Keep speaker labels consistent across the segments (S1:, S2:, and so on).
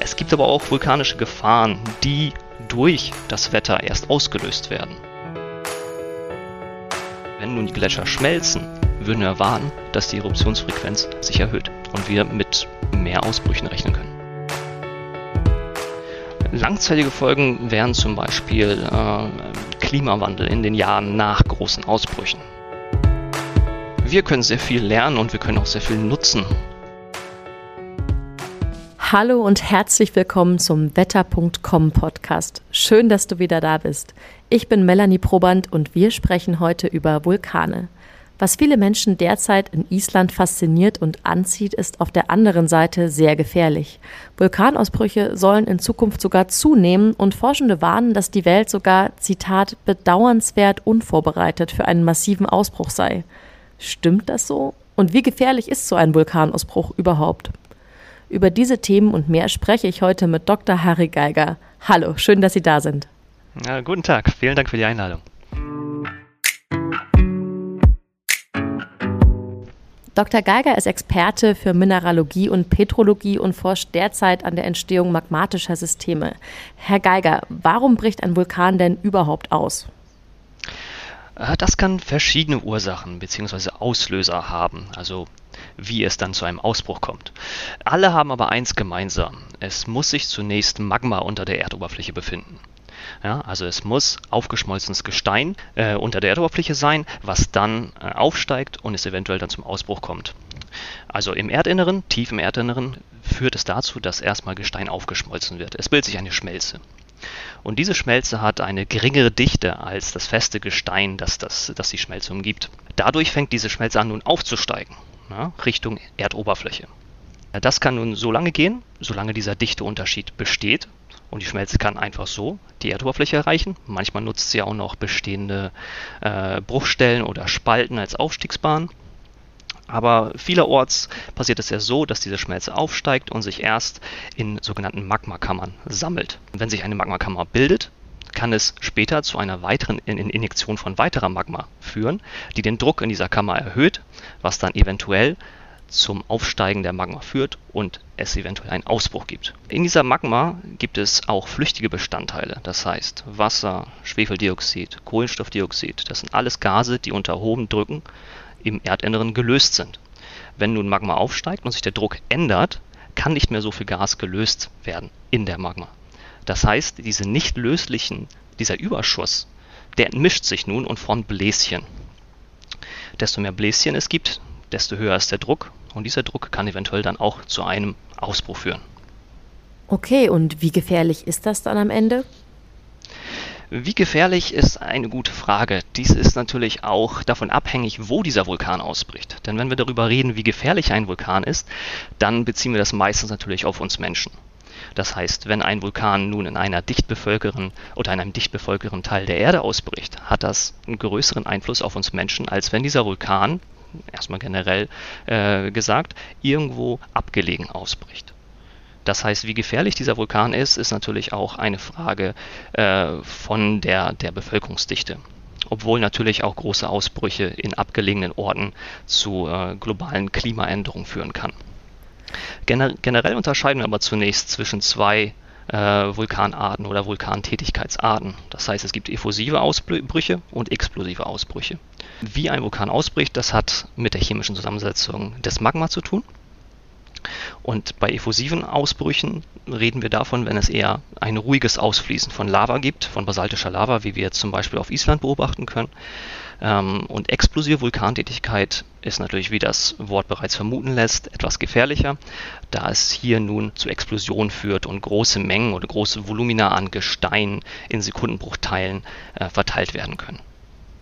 S1: Es gibt aber auch vulkanische Gefahren, die durch das Wetter erst ausgelöst werden. Wenn nun die Gletscher schmelzen, würden wir erwarten, dass die Eruptionsfrequenz sich erhöht und wir mit mehr Ausbrüchen rechnen können. Langzeitige Folgen wären zum Beispiel äh, Klimawandel in den Jahren nach großen Ausbrüchen. Wir können sehr viel lernen und wir können auch sehr viel nutzen.
S2: Hallo und herzlich willkommen zum Wetter.com Podcast. Schön, dass du wieder da bist. Ich bin Melanie Proband und wir sprechen heute über Vulkane. Was viele Menschen derzeit in Island fasziniert und anzieht, ist auf der anderen Seite sehr gefährlich. Vulkanausbrüche sollen in Zukunft sogar zunehmen und Forschende warnen, dass die Welt sogar, Zitat, bedauernswert unvorbereitet für einen massiven Ausbruch sei. Stimmt das so? Und wie gefährlich ist so ein Vulkanausbruch überhaupt? Über diese Themen und mehr spreche ich heute mit Dr. Harry Geiger. Hallo, schön, dass Sie da sind.
S1: Ja, guten Tag, vielen Dank für die Einladung.
S2: Dr. Geiger ist Experte für Mineralogie und Petrologie und forscht derzeit an der Entstehung magmatischer Systeme. Herr Geiger, warum bricht ein Vulkan denn überhaupt aus?
S1: Äh, das kann verschiedene Ursachen bzw. Auslöser haben, also wie es dann zu einem Ausbruch kommt. Alle haben aber eins gemeinsam. Es muss sich zunächst Magma unter der Erdoberfläche befinden. Ja, also es muss aufgeschmolzenes Gestein äh, unter der Erdoberfläche sein, was dann äh, aufsteigt und es eventuell dann zum Ausbruch kommt. Also im Erdinneren, tief im Erdinneren, führt es dazu, dass erstmal Gestein aufgeschmolzen wird. Es bildet sich eine Schmelze. Und diese Schmelze hat eine geringere Dichte als das feste Gestein, das, das, das die Schmelze umgibt. Dadurch fängt diese Schmelze an nun aufzusteigen, ja, Richtung Erdoberfläche. Das kann nun so lange gehen, solange dieser Dichteunterschied besteht und die Schmelze kann einfach so die Erdoberfläche erreichen. Manchmal nutzt sie auch noch bestehende äh, Bruchstellen oder Spalten als Aufstiegsbahn. Aber vielerorts passiert es ja so, dass diese Schmelze aufsteigt und sich erst in sogenannten Magmakammern sammelt. Wenn sich eine Magmakammer bildet, kann es später zu einer weiteren Injektion von weiterer Magma führen, die den Druck in dieser Kammer erhöht, was dann eventuell zum Aufsteigen der Magma führt und es eventuell einen Ausbruch gibt. In dieser Magma gibt es auch flüchtige Bestandteile, das heißt Wasser, Schwefeldioxid, Kohlenstoffdioxid. Das sind alles Gase, die unter hohen Drücken im Erdinneren gelöst sind. Wenn nun Magma aufsteigt und sich der Druck ändert, kann nicht mehr so viel Gas gelöst werden in der Magma. Das heißt, diese nicht löslichen, dieser Überschuss, der entmischt sich nun und formt Bläschen. Desto mehr Bläschen es gibt, desto höher ist der Druck und dieser Druck kann eventuell dann auch zu einem Ausbruch führen.
S2: Okay, und wie gefährlich ist das dann am Ende?
S1: Wie gefährlich ist eine gute Frage. Dies ist natürlich auch davon abhängig, wo dieser Vulkan ausbricht. Denn wenn wir darüber reden, wie gefährlich ein Vulkan ist, dann beziehen wir das meistens natürlich auf uns Menschen. Das heißt, wenn ein Vulkan nun in einer dicht bevölkerten oder in einem dicht bevölkerten Teil der Erde ausbricht, hat das einen größeren Einfluss auf uns Menschen, als wenn dieser Vulkan erstmal generell äh, gesagt, irgendwo abgelegen ausbricht. Das heißt, wie gefährlich dieser Vulkan ist, ist natürlich auch eine Frage äh, von der, der Bevölkerungsdichte. Obwohl natürlich auch große Ausbrüche in abgelegenen Orten zu äh, globalen Klimaänderungen führen kann. Gener generell unterscheiden wir aber zunächst zwischen zwei äh, Vulkanarten oder Vulkantätigkeitsarten. Das heißt, es gibt effusive Ausbrüche und explosive Ausbrüche. Wie ein Vulkan ausbricht, das hat mit der chemischen Zusammensetzung des Magma zu tun. Und bei effusiven Ausbrüchen reden wir davon, wenn es eher ein ruhiges Ausfließen von Lava gibt, von basaltischer Lava, wie wir zum Beispiel auf Island beobachten können. Ähm, und explosive Vulkantätigkeit ist natürlich, wie das Wort bereits vermuten lässt, etwas gefährlicher, da es hier nun zu Explosionen führt und große Mengen oder große Volumina an Gestein in Sekundenbruchteilen äh, verteilt werden können.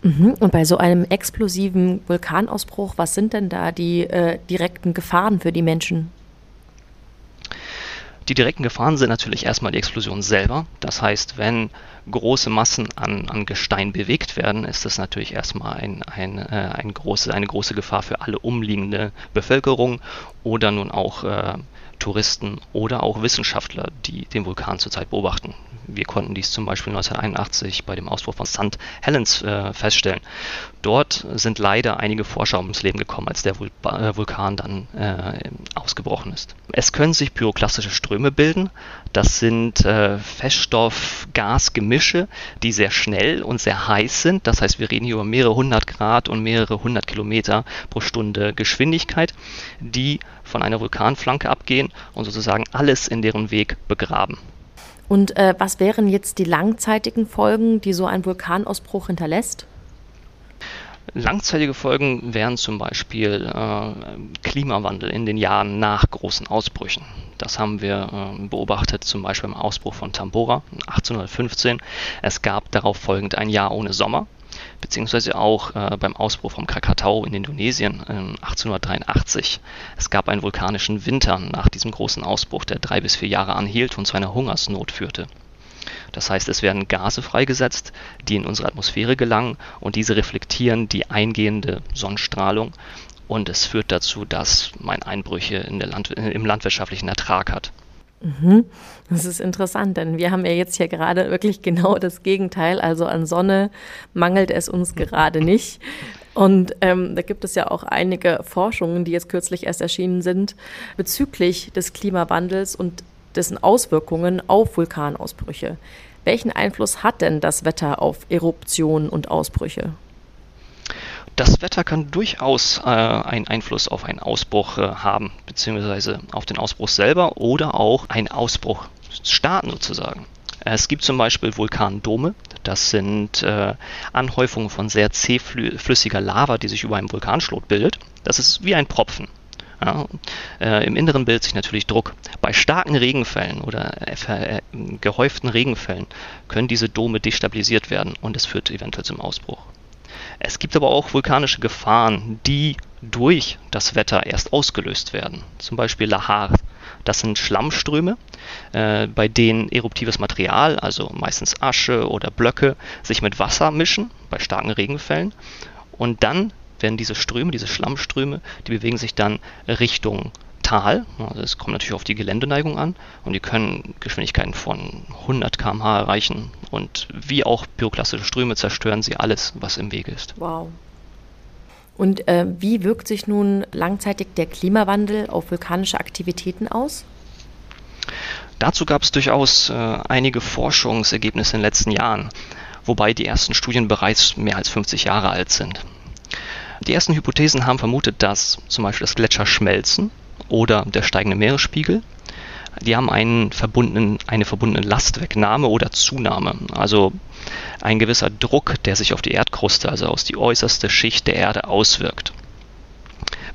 S2: Mhm. Und bei so einem explosiven Vulkanausbruch, was sind denn da die äh, direkten Gefahren für die Menschen?
S1: Die direkten Gefahren sind natürlich erstmal die Explosion selber. Das heißt, wenn große Massen an, an Gestein bewegt werden, ist das natürlich erstmal ein, ein, äh, ein große, eine große Gefahr für alle umliegende Bevölkerung oder nun auch äh, Touristen oder auch Wissenschaftler, die den Vulkan zurzeit beobachten. Wir konnten dies zum Beispiel 1981 bei dem Ausbruch von St. Helens äh, feststellen. Dort sind leider einige Forscher ums Leben gekommen, als der Vul äh, Vulkan dann äh, ausgebrochen ist. Es können sich pyroklastische Ströme bilden. Das sind äh, Feststoff-Gas-Gemische, die sehr schnell und sehr heiß sind. Das heißt, wir reden hier über mehrere hundert Grad und mehrere hundert Kilometer pro Stunde Geschwindigkeit, die von einer Vulkanflanke abgehen und sozusagen alles in deren Weg begraben.
S2: Und äh, was wären jetzt die langzeitigen Folgen, die so ein Vulkanausbruch hinterlässt?
S1: Langzeitige Folgen wären zum Beispiel äh, Klimawandel in den Jahren nach großen Ausbrüchen. Das haben wir äh, beobachtet, zum Beispiel im Ausbruch von Tambora 1815. Es gab darauf folgend ein Jahr ohne Sommer, beziehungsweise auch äh, beim Ausbruch vom Krakatau in Indonesien äh, 1883. Es gab einen vulkanischen Winter nach diesem großen Ausbruch, der drei bis vier Jahre anhielt und zu einer Hungersnot führte. Das heißt, es werden Gase freigesetzt, die in unsere Atmosphäre gelangen und diese reflektieren die eingehende Sonnenstrahlung und es führt dazu, dass man Einbrüche in Land, im landwirtschaftlichen Ertrag hat.
S2: Mhm. Das ist interessant, denn wir haben ja jetzt hier gerade wirklich genau das Gegenteil. Also an Sonne mangelt es uns gerade nicht. Und ähm, da gibt es ja auch einige Forschungen, die jetzt kürzlich erst erschienen sind, bezüglich des Klimawandels und dessen Auswirkungen auf Vulkanausbrüche. Welchen Einfluss hat denn das Wetter auf Eruptionen und Ausbrüche?
S1: Das Wetter kann durchaus äh, einen Einfluss auf einen Ausbruch äh, haben, beziehungsweise auf den Ausbruch selber oder auch einen Ausbruch starten sozusagen. Es gibt zum Beispiel Vulkandome. Das sind äh, Anhäufungen von sehr zähflüssiger Lava, die sich über einem Vulkanschlot bildet. Das ist wie ein Propfen. Ja, äh, Im Inneren bildet sich natürlich Druck. Bei starken Regenfällen oder äh, äh, gehäuften Regenfällen können diese Dome destabilisiert werden und es führt eventuell zum Ausbruch. Es gibt aber auch vulkanische Gefahren, die durch das Wetter erst ausgelöst werden. Zum Beispiel Lahar. Das sind Schlammströme, äh, bei denen eruptives Material, also meistens Asche oder Blöcke, sich mit Wasser mischen bei starken Regenfällen und dann werden diese Ströme, diese Schlammströme, die bewegen sich dann Richtung Tal. Also es kommt natürlich auf die Geländeneigung an und die können Geschwindigkeiten von 100 km/h erreichen und wie auch pyroklastische Ströme zerstören sie alles, was im Wege ist.
S2: Wow. Und äh, wie wirkt sich nun langzeitig der Klimawandel auf vulkanische Aktivitäten aus?
S1: Dazu gab es durchaus äh, einige Forschungsergebnisse in den letzten Jahren, wobei die ersten Studien bereits mehr als 50 Jahre alt sind. Die ersten Hypothesen haben vermutet, dass zum Beispiel das Gletscher schmelzen oder der steigende Meeresspiegel. Die haben einen verbundenen, eine verbundene Lastwegnahme oder Zunahme, also ein gewisser Druck, der sich auf die Erdkruste, also aus die äußerste Schicht der Erde auswirkt.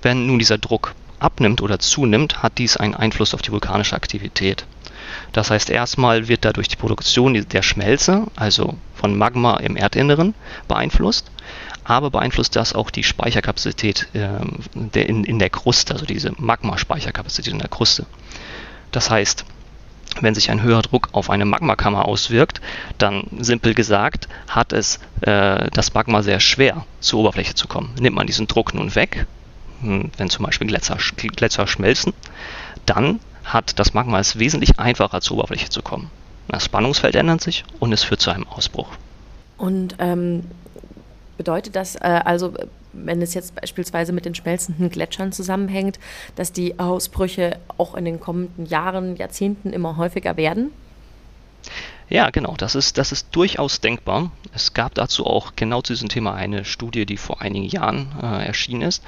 S1: Wenn nun dieser Druck abnimmt oder zunimmt, hat dies einen Einfluss auf die vulkanische Aktivität. Das heißt, erstmal wird dadurch die Produktion der Schmelze, also von Magma im Erdinneren, beeinflusst aber beeinflusst das auch die Speicherkapazität äh, in, in der Kruste, also diese Magma-Speicherkapazität in der Kruste. Das heißt, wenn sich ein höherer Druck auf eine Magmakammer auswirkt, dann simpel gesagt hat es äh, das Magma sehr schwer zur Oberfläche zu kommen. Nimmt man diesen Druck nun weg, hm, wenn zum Beispiel Gletscher, Gletscher schmelzen, dann hat das Magma es wesentlich einfacher zur Oberfläche zu kommen. Das Spannungsfeld ändert sich und es führt zu einem Ausbruch.
S2: Und ähm, Bedeutet das äh, also, wenn es jetzt beispielsweise mit den schmelzenden Gletschern zusammenhängt, dass die Ausbrüche auch in den kommenden Jahren, Jahrzehnten immer häufiger werden?
S1: Ja, genau, das ist, das ist durchaus denkbar. Es gab dazu auch genau zu diesem Thema eine Studie, die vor einigen Jahren äh, erschienen ist,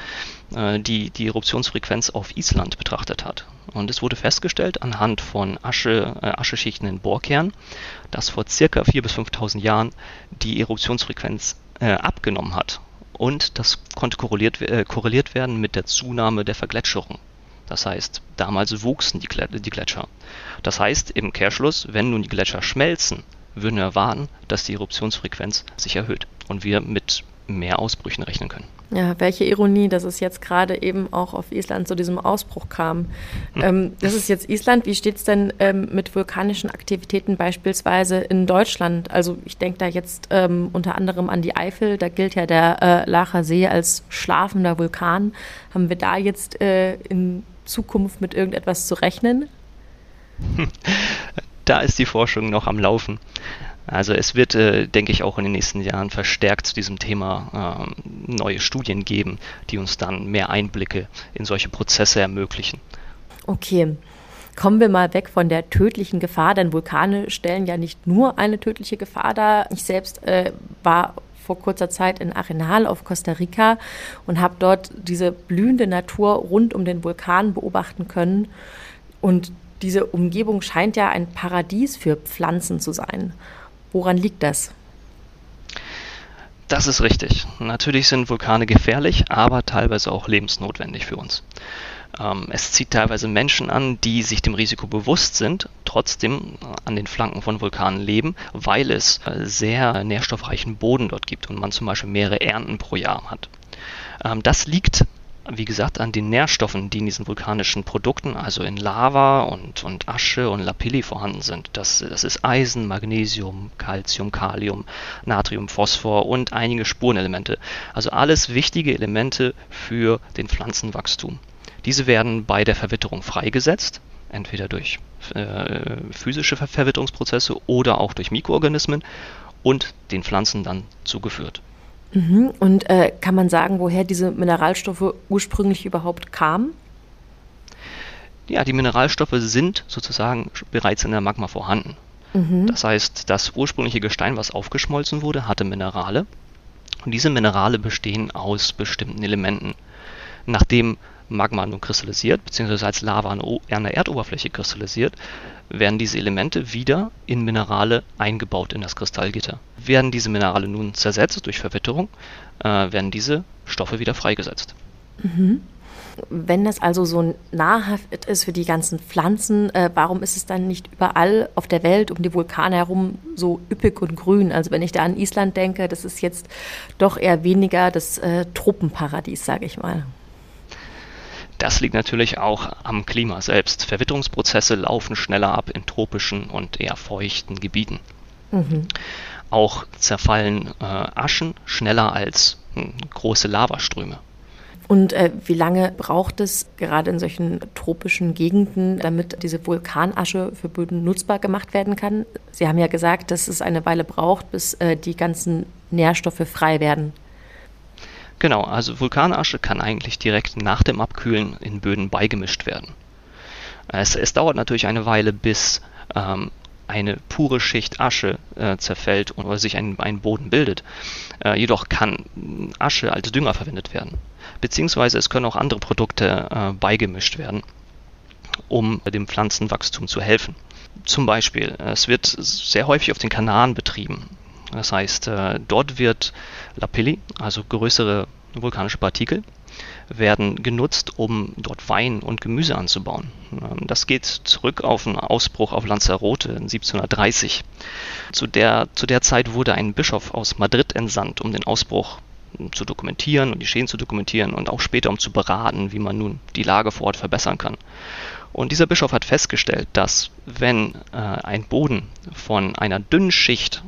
S1: äh, die die Eruptionsfrequenz auf Island betrachtet hat. Und es wurde festgestellt anhand von Asche, äh, Ascheschichten in Bohrkern, dass vor circa 4.000 bis 5.000 Jahren die Eruptionsfrequenz äh, abgenommen hat. Und das konnte korreliert, äh, korreliert werden mit der Zunahme der Vergletscherung. Das heißt, damals wuchsen die, die Gletscher. Das heißt, im Kehrschluss, wenn nun die Gletscher schmelzen, würden wir erwarten, dass die Eruptionsfrequenz sich erhöht und wir mit mehr Ausbrüchen rechnen können.
S2: Ja, welche Ironie, dass es jetzt gerade eben auch auf Island zu diesem Ausbruch kam. Hm. Ähm, das ist jetzt Island. Wie steht es denn ähm, mit vulkanischen Aktivitäten beispielsweise in Deutschland? Also ich denke da jetzt ähm, unter anderem an die Eifel. Da gilt ja der äh, Lacher See als schlafender Vulkan. Haben wir da jetzt äh, in Zukunft mit irgendetwas zu rechnen?
S1: Da ist die Forschung noch am Laufen. Also es wird, äh, denke ich, auch in den nächsten Jahren verstärkt zu diesem Thema äh, neue Studien geben, die uns dann mehr Einblicke in solche Prozesse ermöglichen.
S2: Okay. Kommen wir mal weg von der tödlichen Gefahr, denn Vulkane stellen ja nicht nur eine tödliche Gefahr dar. Ich selbst äh, war vor kurzer Zeit in Arenal auf Costa Rica und habe dort diese blühende Natur rund um den Vulkan beobachten können. Und diese Umgebung scheint ja ein Paradies für Pflanzen zu sein. Woran liegt das?
S1: Das ist richtig. Natürlich sind Vulkane gefährlich, aber teilweise auch lebensnotwendig für uns. Ähm, es zieht teilweise Menschen an, die sich dem Risiko bewusst sind, trotzdem an den Flanken von Vulkanen leben, weil es äh, sehr nährstoffreichen Boden dort gibt und man zum Beispiel mehrere Ernten pro Jahr hat. Ähm, das liegt wie gesagt, an den Nährstoffen, die in diesen vulkanischen Produkten, also in Lava und, und Asche und Lapilli vorhanden sind. Das, das ist Eisen, Magnesium, Calcium, Kalium, Natrium, Phosphor und einige Spurenelemente. Also alles wichtige Elemente für den Pflanzenwachstum. Diese werden bei der Verwitterung freigesetzt, entweder durch äh, physische Verwitterungsprozesse oder auch durch Mikroorganismen und den Pflanzen dann zugeführt.
S2: Mhm. Und äh, kann man sagen, woher diese Mineralstoffe ursprünglich überhaupt kamen?
S1: Ja, die Mineralstoffe sind sozusagen bereits in der Magma vorhanden. Mhm. Das heißt, das ursprüngliche Gestein, was aufgeschmolzen wurde, hatte Minerale. Und diese Minerale bestehen aus bestimmten Elementen. Nachdem Magma nun kristallisiert, beziehungsweise als Lava an der Erdoberfläche kristallisiert, werden diese Elemente wieder in Minerale eingebaut in das Kristallgitter. Werden diese Minerale nun zersetzt durch Verwitterung, äh, werden diese Stoffe wieder freigesetzt.
S2: Mhm. Wenn das also so nahrhaft ist für die ganzen Pflanzen, äh, warum ist es dann nicht überall auf der Welt um die Vulkane herum so üppig und grün? Also wenn ich da an Island denke, das ist jetzt doch eher weniger das äh, Tropenparadies, sage ich mal.
S1: Das liegt natürlich auch am Klima selbst. Verwitterungsprozesse laufen schneller ab in tropischen und eher feuchten Gebieten. Mhm. Auch zerfallen äh, Aschen schneller als hm, große Lavaströme.
S2: Und äh, wie lange braucht es gerade in solchen tropischen Gegenden, damit diese Vulkanasche für Böden nutzbar gemacht werden kann? Sie haben ja gesagt, dass es eine Weile braucht, bis äh, die ganzen Nährstoffe frei werden.
S1: Genau, also Vulkanasche kann eigentlich direkt nach dem Abkühlen in Böden beigemischt werden. Es, es dauert natürlich eine Weile, bis ähm, eine pure Schicht Asche äh, zerfällt oder sich ein, ein Boden bildet. Äh, jedoch kann Asche als Dünger verwendet werden. Beziehungsweise es können auch andere Produkte äh, beigemischt werden, um dem Pflanzenwachstum zu helfen. Zum Beispiel, es wird sehr häufig auf den Kanaren betrieben. Das heißt, äh, dort wird Lapilli, also größere vulkanische Partikel, werden genutzt, um dort Wein und Gemüse anzubauen. Ähm, das geht zurück auf einen Ausbruch auf Lanzarote in 1730. Zu der, zu der Zeit wurde ein Bischof aus Madrid entsandt, um den Ausbruch zu dokumentieren und die Schäden zu dokumentieren und auch später um zu beraten, wie man nun die Lage vor Ort verbessern kann. Und dieser Bischof hat festgestellt, dass wenn äh, ein Boden von einer dünnen Schicht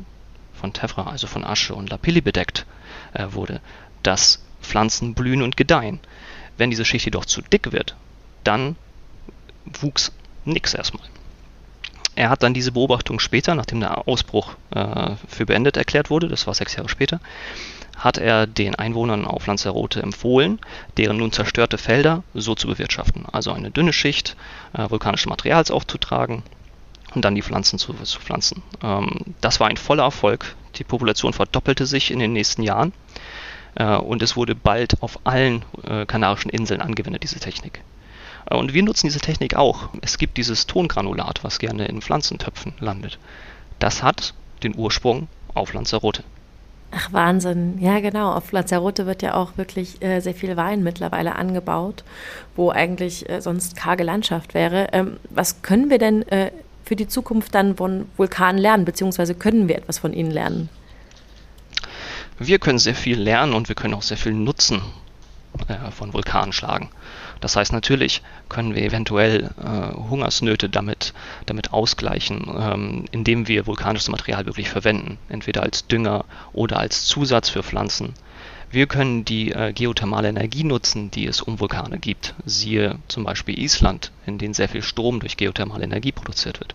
S1: von Tevra, also von Asche und Lapilli bedeckt äh, wurde, dass Pflanzen blühen und gedeihen. Wenn diese Schicht jedoch zu dick wird, dann wuchs nichts erstmal. Er hat dann diese Beobachtung später, nachdem der Ausbruch äh, für beendet erklärt wurde, das war sechs Jahre später, hat er den Einwohnern auf Lanzarote empfohlen, deren nun zerstörte Felder so zu bewirtschaften. Also eine dünne Schicht äh, vulkanischen Materials aufzutragen, und dann die Pflanzen zu, zu pflanzen. Ähm, das war ein voller Erfolg. Die Population verdoppelte sich in den nächsten Jahren äh, und es wurde bald auf allen äh, Kanarischen Inseln angewendet, diese Technik. Äh, und wir nutzen diese Technik auch. Es gibt dieses Tongranulat, was gerne in Pflanzentöpfen landet. Das hat den Ursprung auf Lanzarote.
S2: Ach Wahnsinn, ja genau. Auf Lanzarote wird ja auch wirklich äh, sehr viel Wein mittlerweile angebaut, wo eigentlich äh, sonst karge Landschaft wäre. Ähm, was können wir denn äh, für die Zukunft dann von Vulkanen lernen, beziehungsweise können wir etwas von ihnen lernen?
S1: Wir können sehr viel lernen und wir können auch sehr viel Nutzen äh, von Vulkanen schlagen. Das heißt, natürlich können wir eventuell äh, Hungersnöte damit, damit ausgleichen, ähm, indem wir vulkanisches Material wirklich verwenden, entweder als Dünger oder als Zusatz für Pflanzen. Wir können die äh, geothermale Energie nutzen, die es um Vulkane gibt. Siehe zum Beispiel Island, in denen sehr viel Strom durch geothermale Energie produziert wird.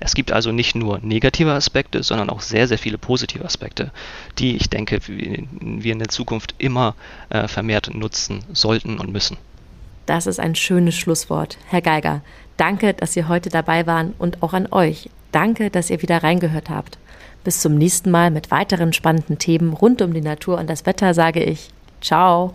S1: Es gibt also nicht nur negative Aspekte, sondern auch sehr, sehr viele positive Aspekte, die ich denke, wir in der Zukunft immer äh, vermehrt nutzen sollten und müssen.
S2: Das ist ein schönes Schlusswort. Herr Geiger, danke, dass Sie heute dabei waren und auch an euch. Danke, dass ihr wieder reingehört habt. Bis zum nächsten Mal mit weiteren spannenden Themen rund um die Natur und das Wetter sage ich Ciao.